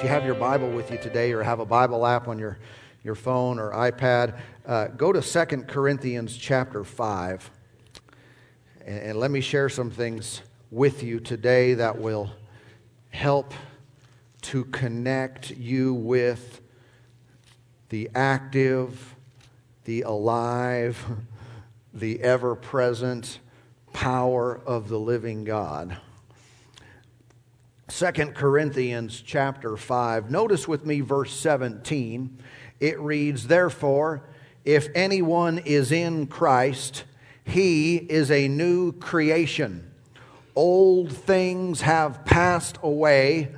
if you have your Bible with you today or have a Bible app on your, your phone or iPad, uh, go to 2 Corinthians chapter 5. And, and let me share some things with you today that will help to connect you with the active, the alive, the ever present power of the living God. 2 Corinthians chapter 5. Notice with me verse 17. It reads, Therefore, if anyone is in Christ, he is a new creation. Old things have passed away.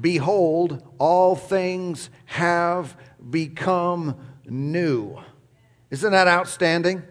Behold, all things have become new. Isn't that outstanding?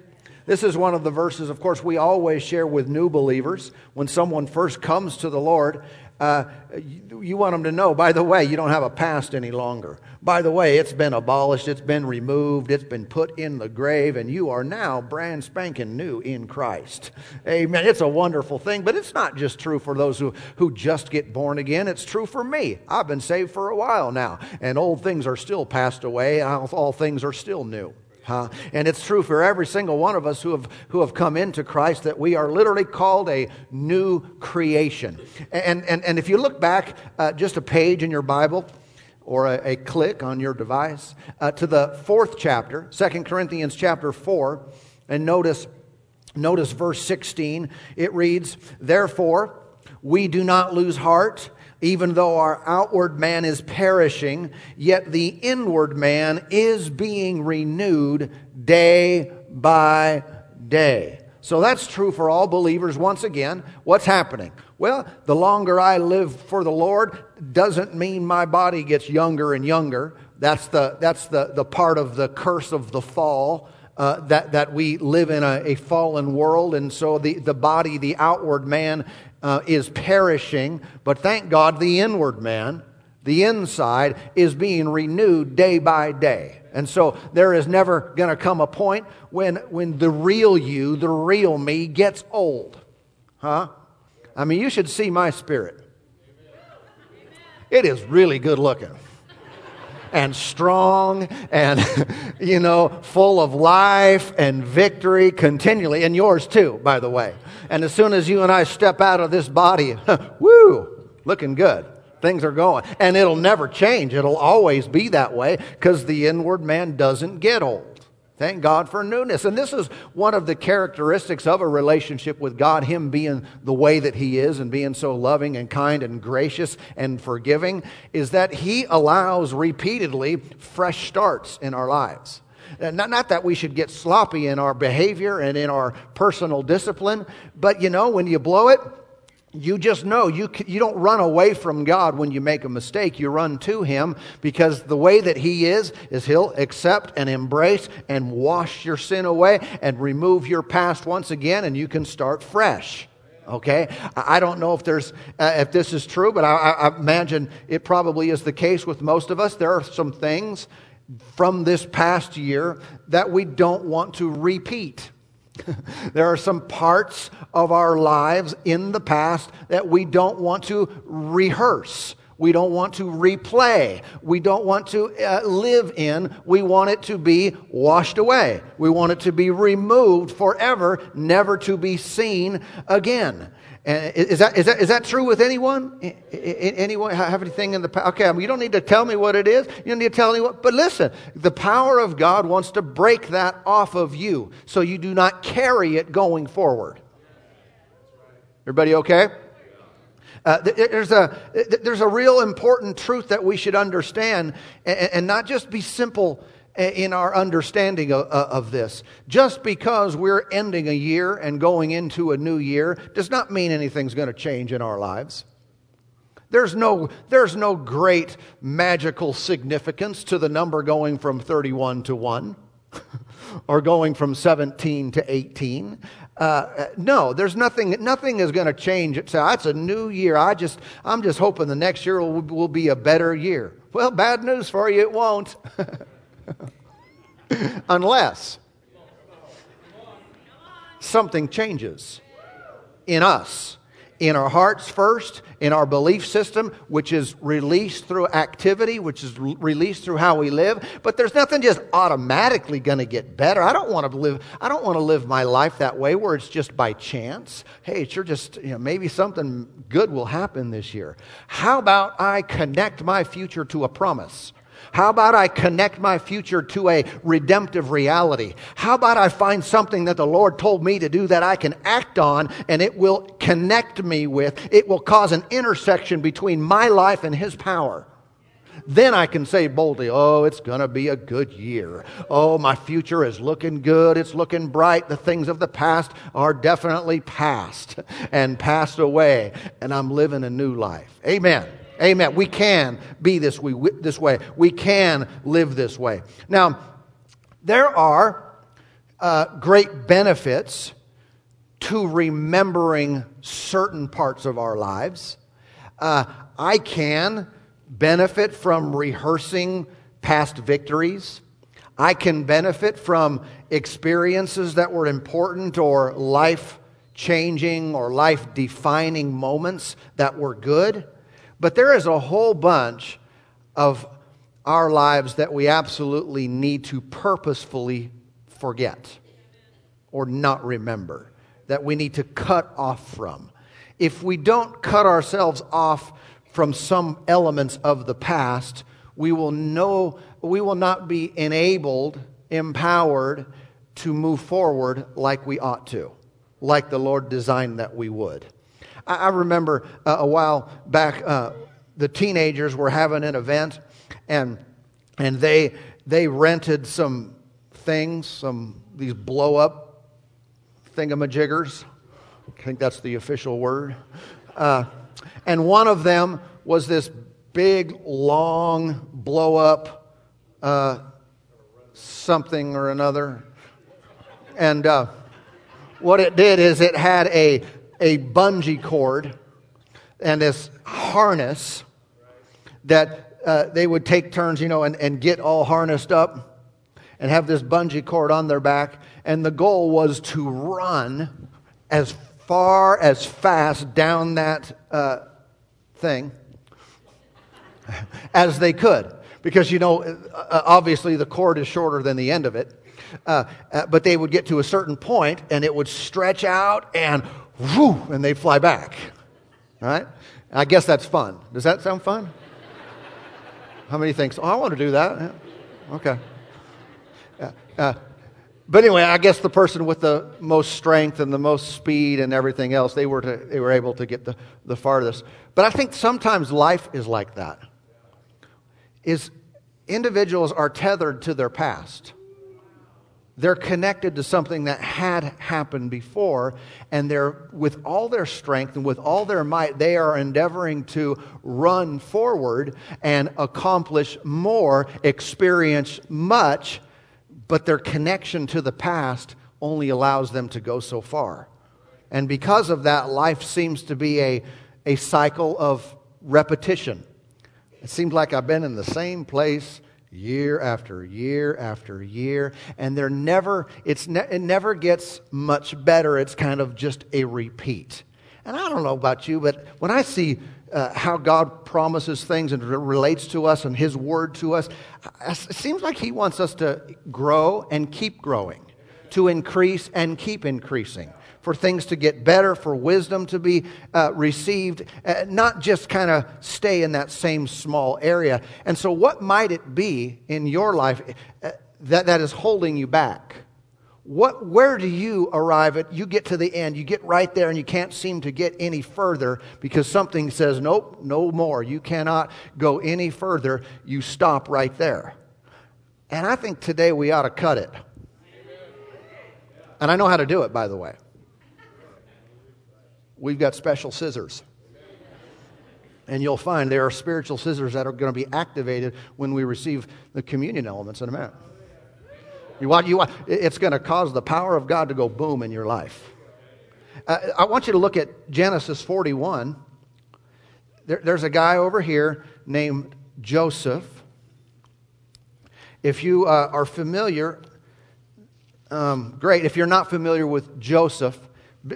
This is one of the verses, of course, we always share with new believers when someone first comes to the Lord uh, you, you want them to know, by the way, you don't have a past any longer. By the way, it's been abolished, it's been removed, it's been put in the grave, and you are now brand spanking new in Christ. Amen. It's a wonderful thing, but it's not just true for those who, who just get born again. It's true for me. I've been saved for a while now, and old things are still passed away, all, all things are still new. And it's true for every single one of us who have, who have come into Christ that we are literally called a new creation. And, and, and if you look back uh, just a page in your Bible, or a, a click on your device uh, to the fourth chapter, 2 Corinthians chapter 4, and notice, notice verse 16. It reads, Therefore, we do not lose heart even though our outward man is perishing, yet the inward man is being renewed day by day. So that's true for all believers. Once again, what's happening? Well, the longer I live for the Lord doesn't mean my body gets younger and younger. That's the, that's the, the part of the curse of the fall. Uh, that, that we live in a, a, fallen world, and so the, the body, the outward man, uh, is perishing, but thank God the inward man, the inside, is being renewed day by day. And so there is never going to come a point when, when the real you, the real me, gets old. Huh? I mean, you should see my spirit. It is really good looking and strong and, you know, full of life and victory continually, and yours too, by the way. And as soon as you and I step out of this body, woo, looking good. Things are going. And it'll never change. It'll always be that way because the inward man doesn't get old. Thank God for newness. And this is one of the characteristics of a relationship with God, Him being the way that He is and being so loving and kind and gracious and forgiving, is that He allows repeatedly fresh starts in our lives. Not, not that we should get sloppy in our behavior and in our personal discipline, but you know, when you blow it, you just know you, you don't run away from God when you make a mistake. You run to Him because the way that He is, is He'll accept and embrace and wash your sin away and remove your past once again, and you can start fresh. Okay? I don't know if, there's, uh, if this is true, but I, I imagine it probably is the case with most of us. There are some things from this past year that we don't want to repeat. there are some parts of our lives in the past that we don't want to rehearse. We don't want to replay. We don't want to uh, live in. We want it to be washed away. We want it to be removed forever, never to be seen again. Is that, is, that, is that true with anyone? Anyone have anything in the past? Okay, I mean, you don't need to tell me what it is. You don't need to tell me what. But listen, the power of God wants to break that off of you so you do not carry it going forward. Everybody okay? Uh, there's, a, there's a real important truth that we should understand and, and not just be simple in our understanding of, of, this. Just because we're ending a year and going into a new year does not mean anything's going to change in our lives. There's no, there's no great magical significance to the number going from 31 to 1 or going from 17 to 18. Uh, no, there's nothing, nothing is going to change. It's, it's a new year. I just, I'm just hoping the next year will, will be a better year. Well, bad news for you, it won't. Unless something changes in us, in our hearts first, in our belief system, which is released through activity, which is released through how we live. But there's nothing just automatically going to get better. I don't want to live. I don't want to live my life that way where it's just by chance. Hey, sure, just you know, maybe something good will happen this year. How about I connect my future to a promise? How about I connect my future to a redemptive reality? How about I find something that the Lord told me to do that I can act on and it will connect me with, it will cause an intersection between my life and His power? Then I can say boldly, Oh, it's going to be a good year. Oh, my future is looking good. It's looking bright. The things of the past are definitely past and passed away, and I'm living a new life. Amen. Amen. We can be this, we, this way. We can live this way. Now, there are uh, great benefits to remembering certain parts of our lives. Uh, I can benefit from rehearsing past victories. I can benefit from experiences that were important or life changing or life defining moments that were good. But there is a whole bunch of our lives that we absolutely need to purposefully forget or not remember, that we need to cut off from. If we don't cut ourselves off from some elements of the past, we will know we will not be enabled, empowered to move forward like we ought to, like the Lord designed that we would. I, remember uh, a while back, uh, the teenagers were having an event, and and they they rented some things, some these blow up thingamajiggers. I think that's the official word. Uh, and one of them was this big, long, blow up uh, something or another. And uh, what it did is it had a a bungee cord and this harness that uh, they would take turns, you know, and, and get all harnessed up and have this bungee cord on their back. And the goal was to run as far as fast down that uh, thing as they could. Because, you know, uh, obviously the cord is shorter than the end of it. Uh, uh, but they would get to a certain point and it would stretch out and whoo, and they fly back. Right? I guess that's fun. Does that sound fun? How many thinks, oh, I want to do that? Yeah. Okay. Uh, uh, but anyway, I guess the person with the most strength and the most speed and everything else, they were, to, they were able to get the, the farthest. But I think sometimes life is like that. Is individuals are tethered to their past they're connected to something that had happened before, and they're, with all their strength and with all their might, they are endeavoring to run forward and accomplish more, experience much, but their connection to the past only allows them to go so far. And because of that, life seems to be a, a cycle of repetition. It seems like I've been in the same place year after year after year. And they're never it's ne- it never gets much better. It's kind of just a repeat. And i don't know about you but when i see uh, how god promises things and relates to us and his word to us it seems like he wants us to grow and keep growing to increase and keep increasing for things to get better, for wisdom to be uh, received, uh, not just kind of stay in that same small area. And so, what might it be in your life uh, that, that is holding you back? What, where do you arrive at? You get to the end, you get right there, and you can't seem to get any further because something says, nope, no more. You cannot go any further. You stop right there. And I think today we ought to cut it. And I know how to do it, by the way we've got special scissors. And you'll find there are spiritual scissors that are going to be activated when we receive the communion elements in a minute. You want, you want, it's going to cause the power of God to go boom in your life. Uh, I want you to look at Genesis 41. There, there's a guy over here named Joseph. If you uh, are familiar, um, great. If you're not familiar with Joseph,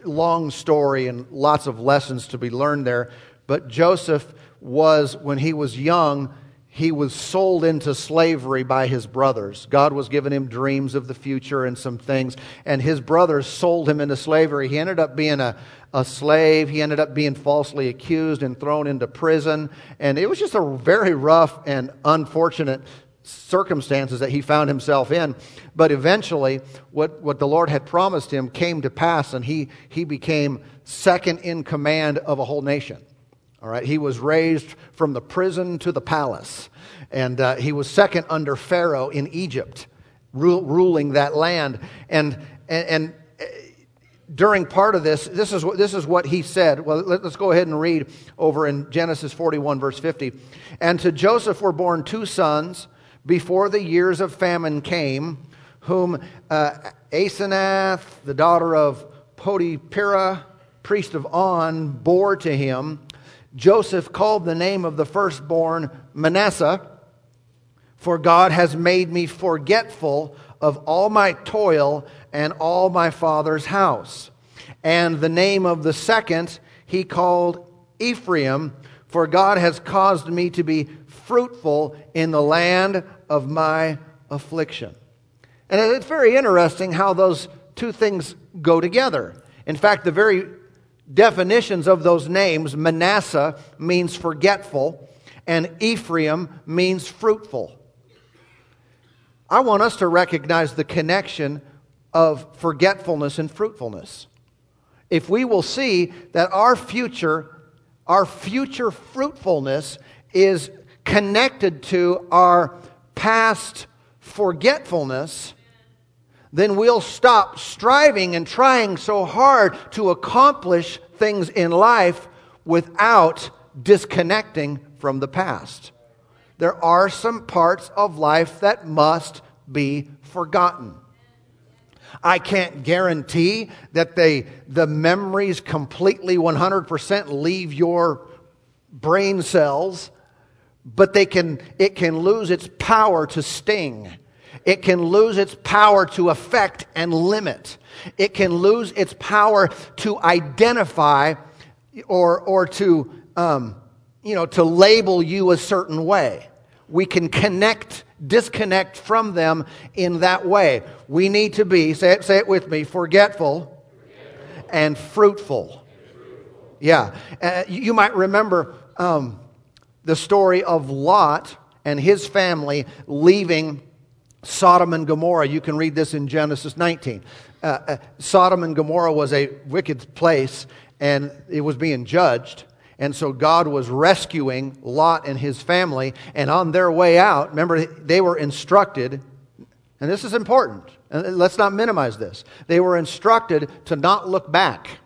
long story and lots of lessons to be learned there. But Joseph was, when he was young, he was sold into slavery by his brothers. God was giving him dreams of the future and some things, and his brothers sold him into slavery. He ended up being a, a slave. He ended up being falsely accused and thrown into prison. And it was just a very rough and unfortunate circumstances that he found himself in. But eventually, what, what the Lord had promised him came to pass, and he, he became second in command of a whole nation. All right, he was raised from the prison to the palace, and uh, he was second under Pharaoh in Egypt, ru- ruling that land. And, and, and uh, during part of this, this is, what, this is what he said. Well, let, us go ahead and read over in Genesis 41, verse 50. And to Joseph were born two sons before the years of famine came, whom uh, Asenath, the daughter of Potipherah, priest of On, bore to him. Joseph called the name of the firstborn Manasseh, for God has made me forgetful of all my toil and all my father's house. And the name of the second he called Ephraim, for God has caused me to be fruitful in the land of my affliction. And it's very interesting how those two things go together. In fact, the very definitions of those names Manasseh means forgetful, and Ephraim means fruitful. I want us to recognize the connection of forgetfulness and fruitfulness. If we will see that our future, our future fruitfulness is connected to our past forgetfulness, then we'll stop striving and trying so hard to accomplish things in life without disconnecting from the past. There are some parts of life that must be forgotten. I can't guarantee that they, the memories completely 100% leave your brain cells, but they can, it can lose its power to sting it can lose its power to affect and limit. It can lose its power to identify or, or to, um, you know, to label you a certain way. We can connect, disconnect from them in that way. We need to be, say it, say it with me, forgetful, forgetful. and fruitful. Yeah. Uh, you might remember um, the story of Lot and his family leaving Sodom and Gomorrah. You can read this in Genesis 19. Uh, uh, Sodom and Gomorrah was a wicked place, and it was being judged. And so God was rescuing Lot and his family. And on their way out, remember, they were instructed, and this is important, and let's not minimize this. They were instructed to not look back.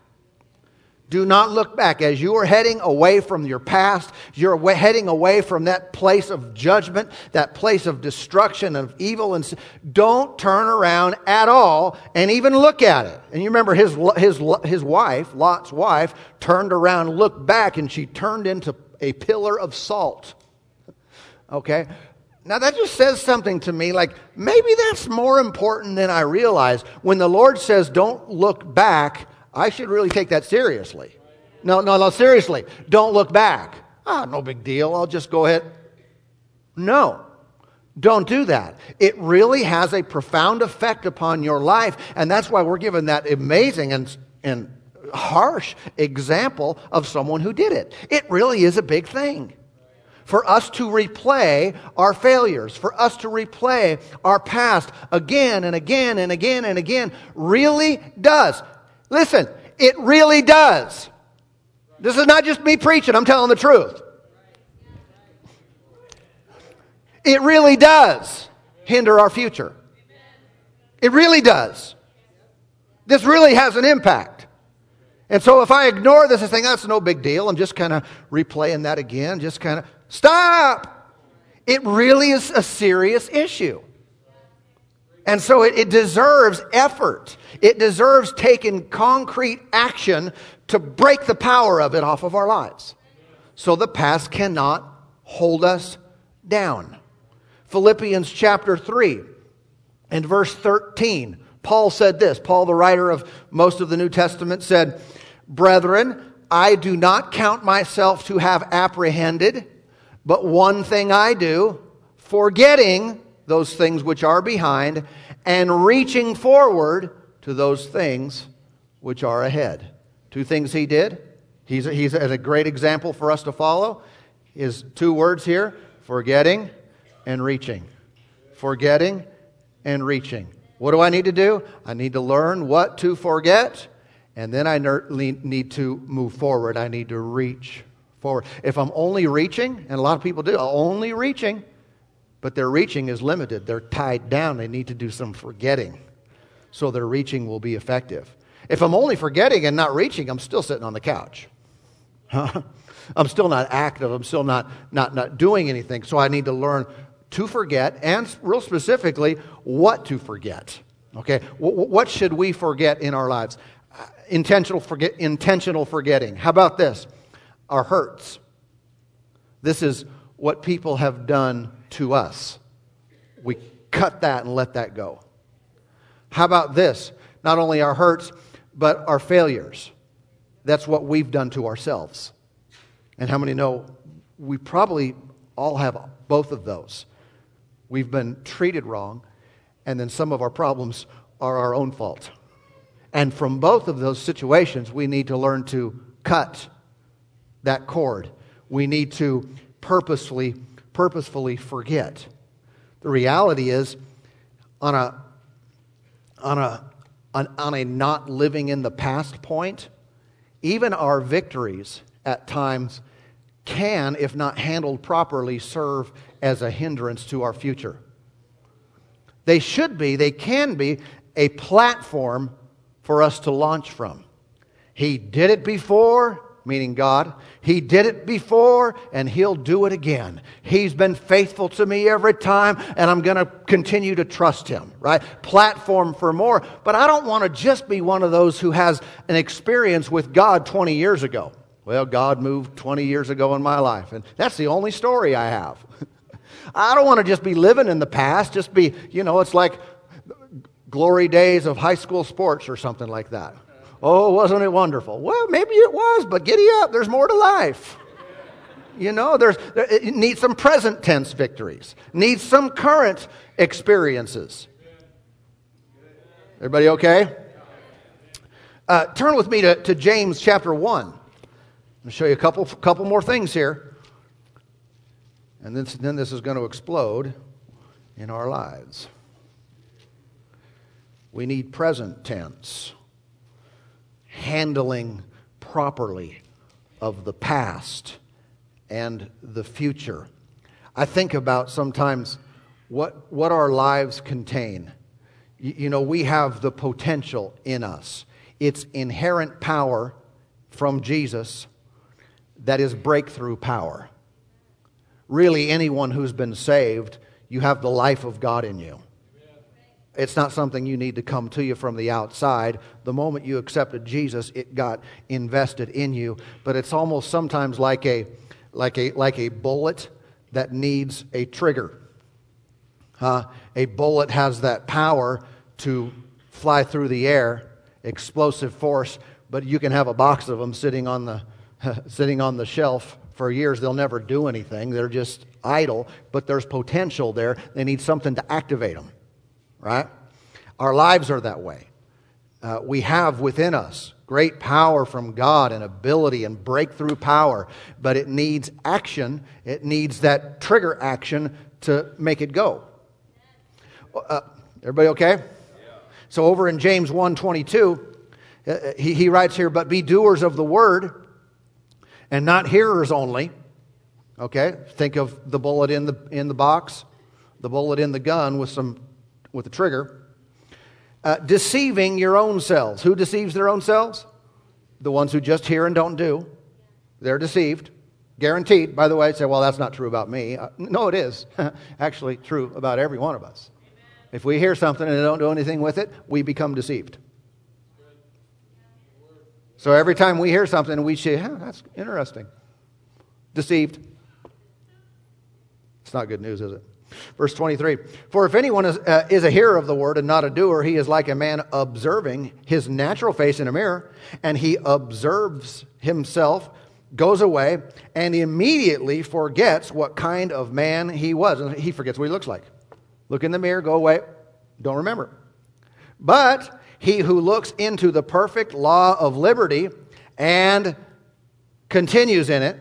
Do not look back. As you are heading away from your past, you're heading away from that place of judgment, that place of destruction, of evil. And don't turn around at all and even look at it. And you remember his, his, his wife, Lot's wife, turned around, looked back, and she turned into a pillar of salt. Okay? Now that just says something to me like maybe that's more important than I realize. When the Lord says, don't look back, I should really take that seriously. No, no, no, seriously. Don't look back. Ah, no big deal. I'll just go ahead. No. Don't do that. It really has a profound effect upon your life. And that's why we're given that amazing and, and harsh example of someone who did it. It really is a big thing. For us to replay our failures, for us to replay our past again and again and again and again, really does Listen, it really does. This is not just me preaching, I'm telling the truth. It really does hinder our future. It really does. This really has an impact. And so if I ignore this and think that's no big deal, I'm just kind of replaying that again, just kind of stop. It really is a serious issue. And so it, it, deserves effort. It deserves taking concrete action to break the power of it off of our lives. So the past cannot hold us down. Philippians chapter 3 and verse 13. Paul said this Paul, the writer of most of the New Testament, said, Brethren, I do not count myself to have apprehended, but one thing I do, forgetting those things which are behind and reaching forward to those things which are ahead. Two things he did. He's a, he's a great example for us to follow. His two words here forgetting and reaching. Forgetting and reaching. What do I need to do? I need to learn what to forget, and then I need to move forward. I need to reach forward. If I'm only reaching, and a lot of people do, only reaching, but their reaching is limited. They're tied down. They need to do some forgetting so their reaching will be effective. If I'm only forgetting and not reaching, I'm still sitting on the couch. I'm still not active. I'm still not, not, not doing anything. So I need to learn to forget and, real specifically, what to forget. Okay? What should we forget in our lives? Uh, intentional, forget, intentional forgetting. How about this? Our hurts. This is what people have done to us. We cut that and let that go. How about this? Not only our hurts, but our failures. That's what we've done to ourselves. And how many know we probably all have both of those? We've been treated wrong, and then some of our problems are our own fault. And from both of those situations, we need to learn to cut that cord. We need to purposefully purposefully forget. The reality is, on a, on a, on, on a not living in the past point, even our victories at times can, if not handled properly, serve as a hindrance to our future. They should be, they can be, a platform for us to launch from. He did it before, meaning God. He did it before and He'll do it again. He's been faithful to me every time and I'm going to continue to trust Him, right? Platform for more. But I don't want to just be one of those who has an experience with God 20 years ago. Well, God moved 20 years ago in my life, and that's the only story I have. I don't want to just be living in the past, just be, you know, it's like glory days of high school sports or something like that. Oh, wasn't it wonderful? Well, maybe it was, but giddy up. There's more to life. You know, there's, it needs some present tense victories, needs some current experiences. Everybody okay? Uh, turn with me to, to James chapter 1. I'll show you a couple, couple more things here. And then, then this is going to explode in our lives. We need present tense handling properly of the past and the future. I think about sometimes what, what our lives contain. You, you know, we have the potential in us, it's inherent power from Jesus that is breakthrough power. Really, anyone who's been saved, you have the life of God in you. It's not something you need to come to you from the outside. The moment you accepted Jesus, it got invested in you. But it's almost sometimes like a, like a, like a bullet that needs a trigger. Uh, a bullet has that power to fly through the air, explosive force, but you can have a box of them sitting on the, sitting on the shelf for years. They'll never do anything, they're just idle, but there's potential there. They need something to activate them right? Our lives are that way. Uh, we have within us great power from God and ability and breakthrough power, but it needs action. It needs that trigger action to make it go. Uh, everybody okay? Yeah. So over in James 1:22, uh, he, he writes here, "But be doers of the word, and not hearers only." Okay, think of the bullet in the in the box, the bullet in the gun with some with the trigger, uh, deceiving your own selves. Who deceives their own selves? The ones who just hear and don't do. They're deceived. Guaranteed. By the way, I say, well, that's not true about me. Uh, no, it is. Actually, true about every one of us. If we hear something and don't do anything with it, we become deceived. So every time we hear something, we say, huh, that's interesting. Deceived. It's not good news, is it? Verse 23 For if anyone is, uh, is a hearer of the word and not a doer, he is like a man observing his natural face in a mirror, and he observes himself, goes away, and immediately forgets what kind of man he was. And he forgets what he looks like. Look in the mirror, go away, don't remember. But he who looks into the perfect law of liberty and continues in it,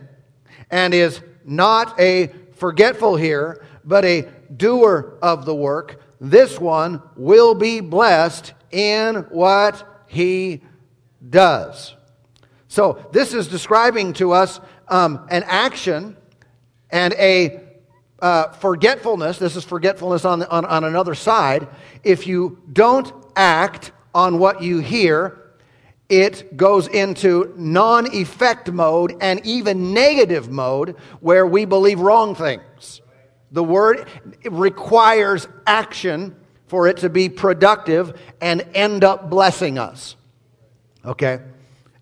and is not a forgetful hearer, but a doer of the work, this one will be blessed in what he does. So, this is describing to us um, an action and a uh, forgetfulness. This is forgetfulness on, on, on another side. If you don't act on what you hear, it goes into non effect mode and even negative mode where we believe wrong things. The word requires action for it to be productive and end up blessing us. Okay?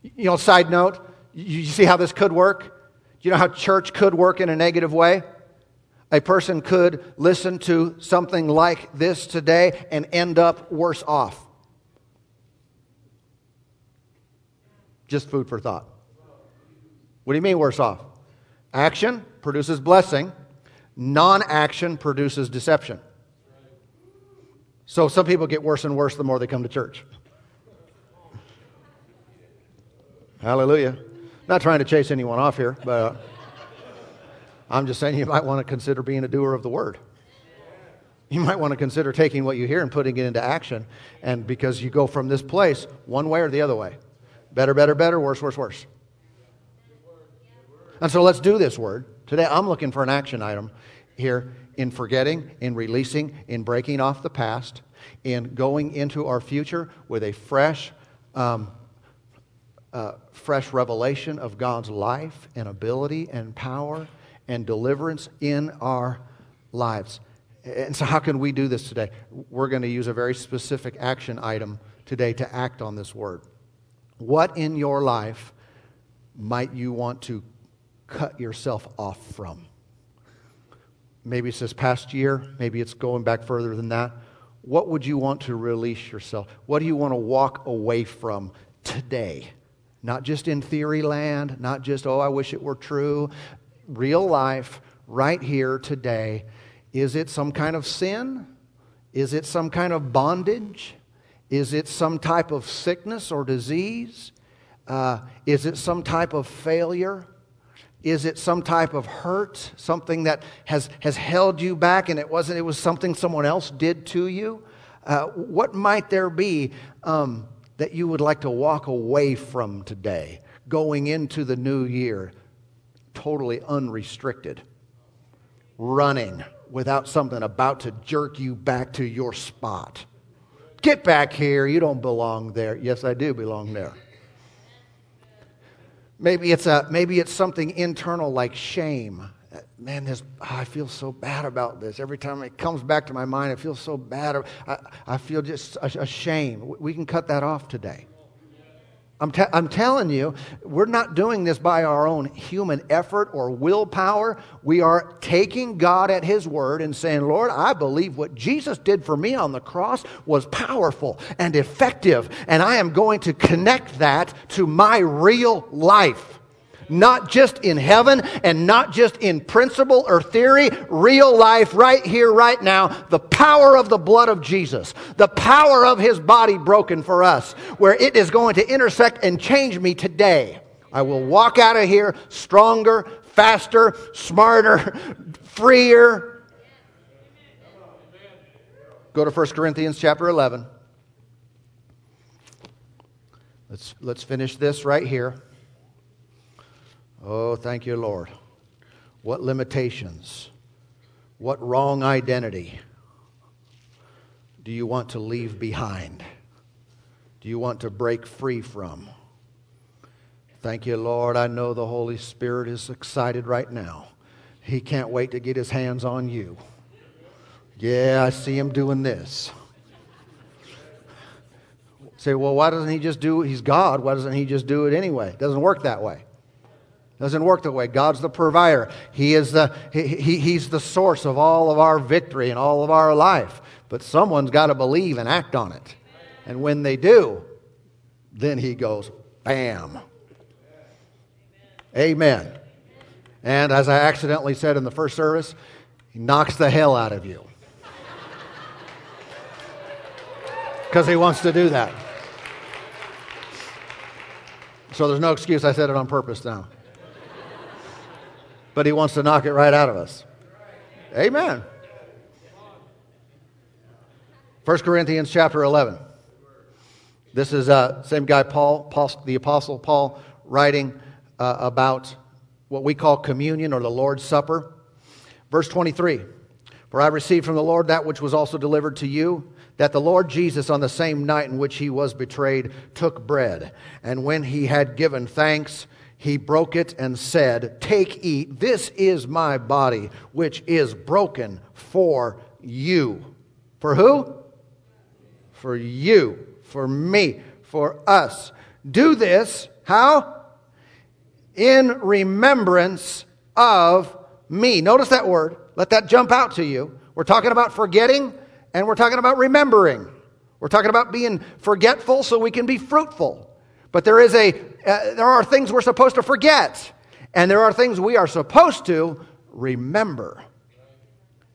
You know, side note, you see how this could work? You know how church could work in a negative way? A person could listen to something like this today and end up worse off. Just food for thought. What do you mean worse off? Action produces blessing, non action produces deception. So some people get worse and worse the more they come to church. Hallelujah. Not trying to chase anyone off here, but I'm just saying you might want to consider being a doer of the word. You might want to consider taking what you hear and putting it into action. And because you go from this place one way or the other way. Better, better, better, worse, worse, worse. And so let's do this word. Today I'm looking for an action item here in forgetting, in releasing, in breaking off the past, in going into our future with a fresh, um, uh, fresh revelation of God's life and ability and power and deliverance in our lives. And so, how can we do this today? We're going to use a very specific action item today to act on this word. What in your life might you want to cut yourself off from? Maybe it's this past year, maybe it's going back further than that. What would you want to release yourself? What do you want to walk away from today? Not just in theory land, not just, oh, I wish it were true. Real life, right here today. Is it some kind of sin? Is it some kind of bondage? Is it some type of sickness or disease? Uh, is it some type of failure? Is it some type of hurt, something that has, has held you back and it wasn't, it was something someone else did to you? Uh, what might there be um, that you would like to walk away from today, going into the new year, totally unrestricted, running without something about to jerk you back to your spot? Get back here. You don't belong there. Yes, I do belong there. Maybe it's, a, maybe it's something internal like shame. Man, this, ah, I feel so bad about this. Every time it comes back to my mind, I feel so bad. I, I feel just ashamed. We can cut that off today. I'm, te- I'm telling you, we're not doing this by our own human effort or willpower. We are taking God at His word and saying, Lord, I believe what Jesus did for me on the cross was powerful and effective, and I am going to connect that to my real life not just in heaven and not just in principle or theory, real life right here, right now, the power of the blood of Jesus, the power of his body broken for us, where it is going to intersect and change me today. I will walk out of here stronger, faster, smarter, freer. Go to 1 Corinthians chapter 11. Let's, let's finish this right here. Oh, thank you, Lord. What limitations, what wrong identity do you want to leave behind? Do you want to break free from? Thank you, Lord. I know the Holy Spirit is excited right now. He can't wait to get his hands on you. Yeah, I see him doing this. Say, well, why doesn't he just do it? He's God. Why doesn't he just do it anyway? It doesn't work that way. Doesn't work that way. God's the provider. He is the, he, he, He's the source of all of our victory and all of our life. But someone's got to believe and act on it. And when they do, then He goes, bam. Amen. And as I accidentally said in the first service, He knocks the hell out of you. Because He wants to do that. So there's no excuse. I said it on purpose now but he wants to knock it right out of us. Amen. 1 Corinthians chapter 11. This is uh, same guy, Paul, Paul, the Apostle Paul, writing uh, about what we call communion or the Lord's Supper. Verse 23 For I received from the Lord that which was also delivered to you, that the Lord Jesus, on the same night in which he was betrayed, took bread, and when he had given thanks, he broke it and said, Take, eat, this is my body, which is broken for you. For who? For you, for me, for us. Do this, how? In remembrance of me. Notice that word. Let that jump out to you. We're talking about forgetting and we're talking about remembering. We're talking about being forgetful so we can be fruitful. But there is a uh, there are things we're supposed to forget, and there are things we are supposed to remember.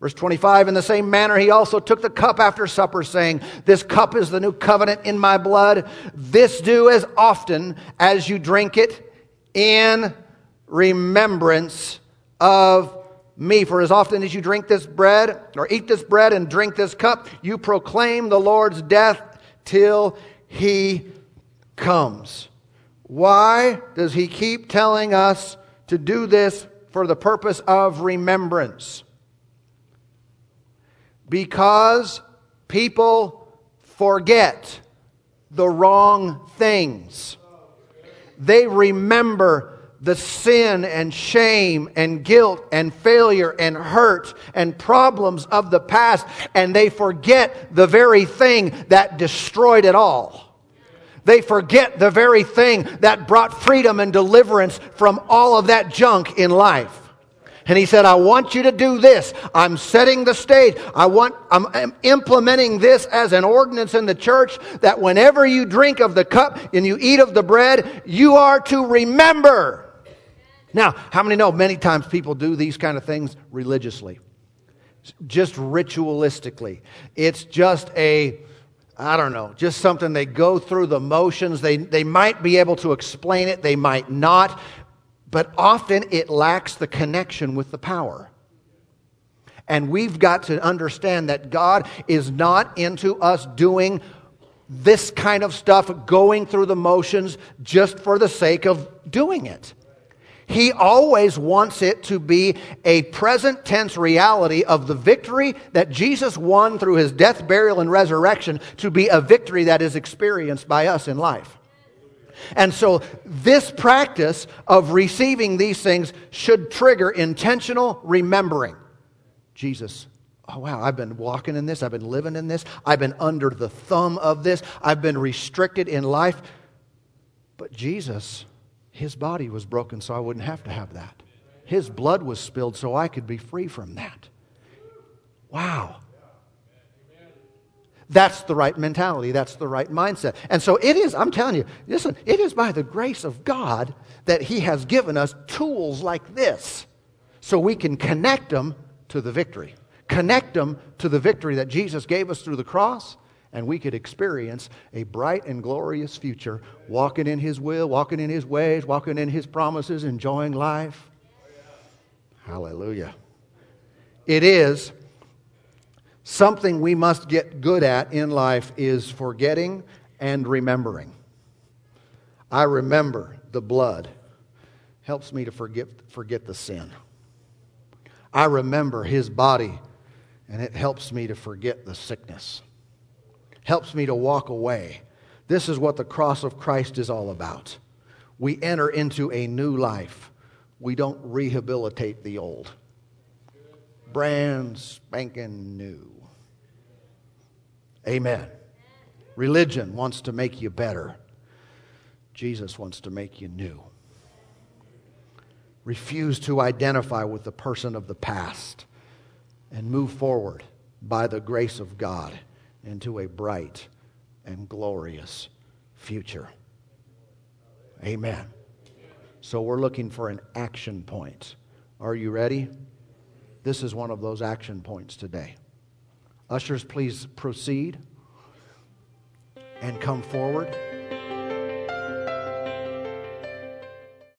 Verse 25, in the same manner, he also took the cup after supper, saying, This cup is the new covenant in my blood. This do as often as you drink it in remembrance of me. For as often as you drink this bread, or eat this bread and drink this cup, you proclaim the Lord's death till he comes. Why does he keep telling us to do this for the purpose of remembrance? Because people forget the wrong things. They remember the sin and shame and guilt and failure and hurt and problems of the past, and they forget the very thing that destroyed it all. They forget the very thing that brought freedom and deliverance from all of that junk in life. And he said, I want you to do this. I'm setting the stage. I want, I'm implementing this as an ordinance in the church that whenever you drink of the cup and you eat of the bread, you are to remember. Now, how many know many times people do these kind of things religiously? Just ritualistically. It's just a, I don't know, just something they go through the motions. They, they might be able to explain it, they might not, but often it lacks the connection with the power. And we've got to understand that God is not into us doing this kind of stuff, going through the motions just for the sake of doing it. He always wants it to be a present tense reality of the victory that Jesus won through his death, burial, and resurrection to be a victory that is experienced by us in life. And so, this practice of receiving these things should trigger intentional remembering. Jesus, oh wow, I've been walking in this, I've been living in this, I've been under the thumb of this, I've been restricted in life. But Jesus his body was broken so I wouldn't have to have that. His blood was spilled so I could be free from that. Wow. That's the right mentality. That's the right mindset. And so it is, I'm telling you, listen, it is by the grace of God that He has given us tools like this so we can connect them to the victory. Connect them to the victory that Jesus gave us through the cross and we could experience a bright and glorious future walking in His will, walking in His ways, walking in His promises, enjoying life. Hallelujah. It is something we must get good at in life is forgetting and remembering. I remember the blood helps me to forget, forget the sin. I remember his body and it helps me to forget the sickness helps me to walk away. This is what the cross of Christ is all about. We enter into a new life. We don't rehabilitate the old. Brand spanking new. Amen. Religion wants to make you better. Jesus wants to make you new. refuse to identify with the person of the past, and move forward by the grace of God into a bright and glorious future. Amen. So we're looking for an action point. Are you ready? This is one of those action points today. Ushers, please proceed and come forward.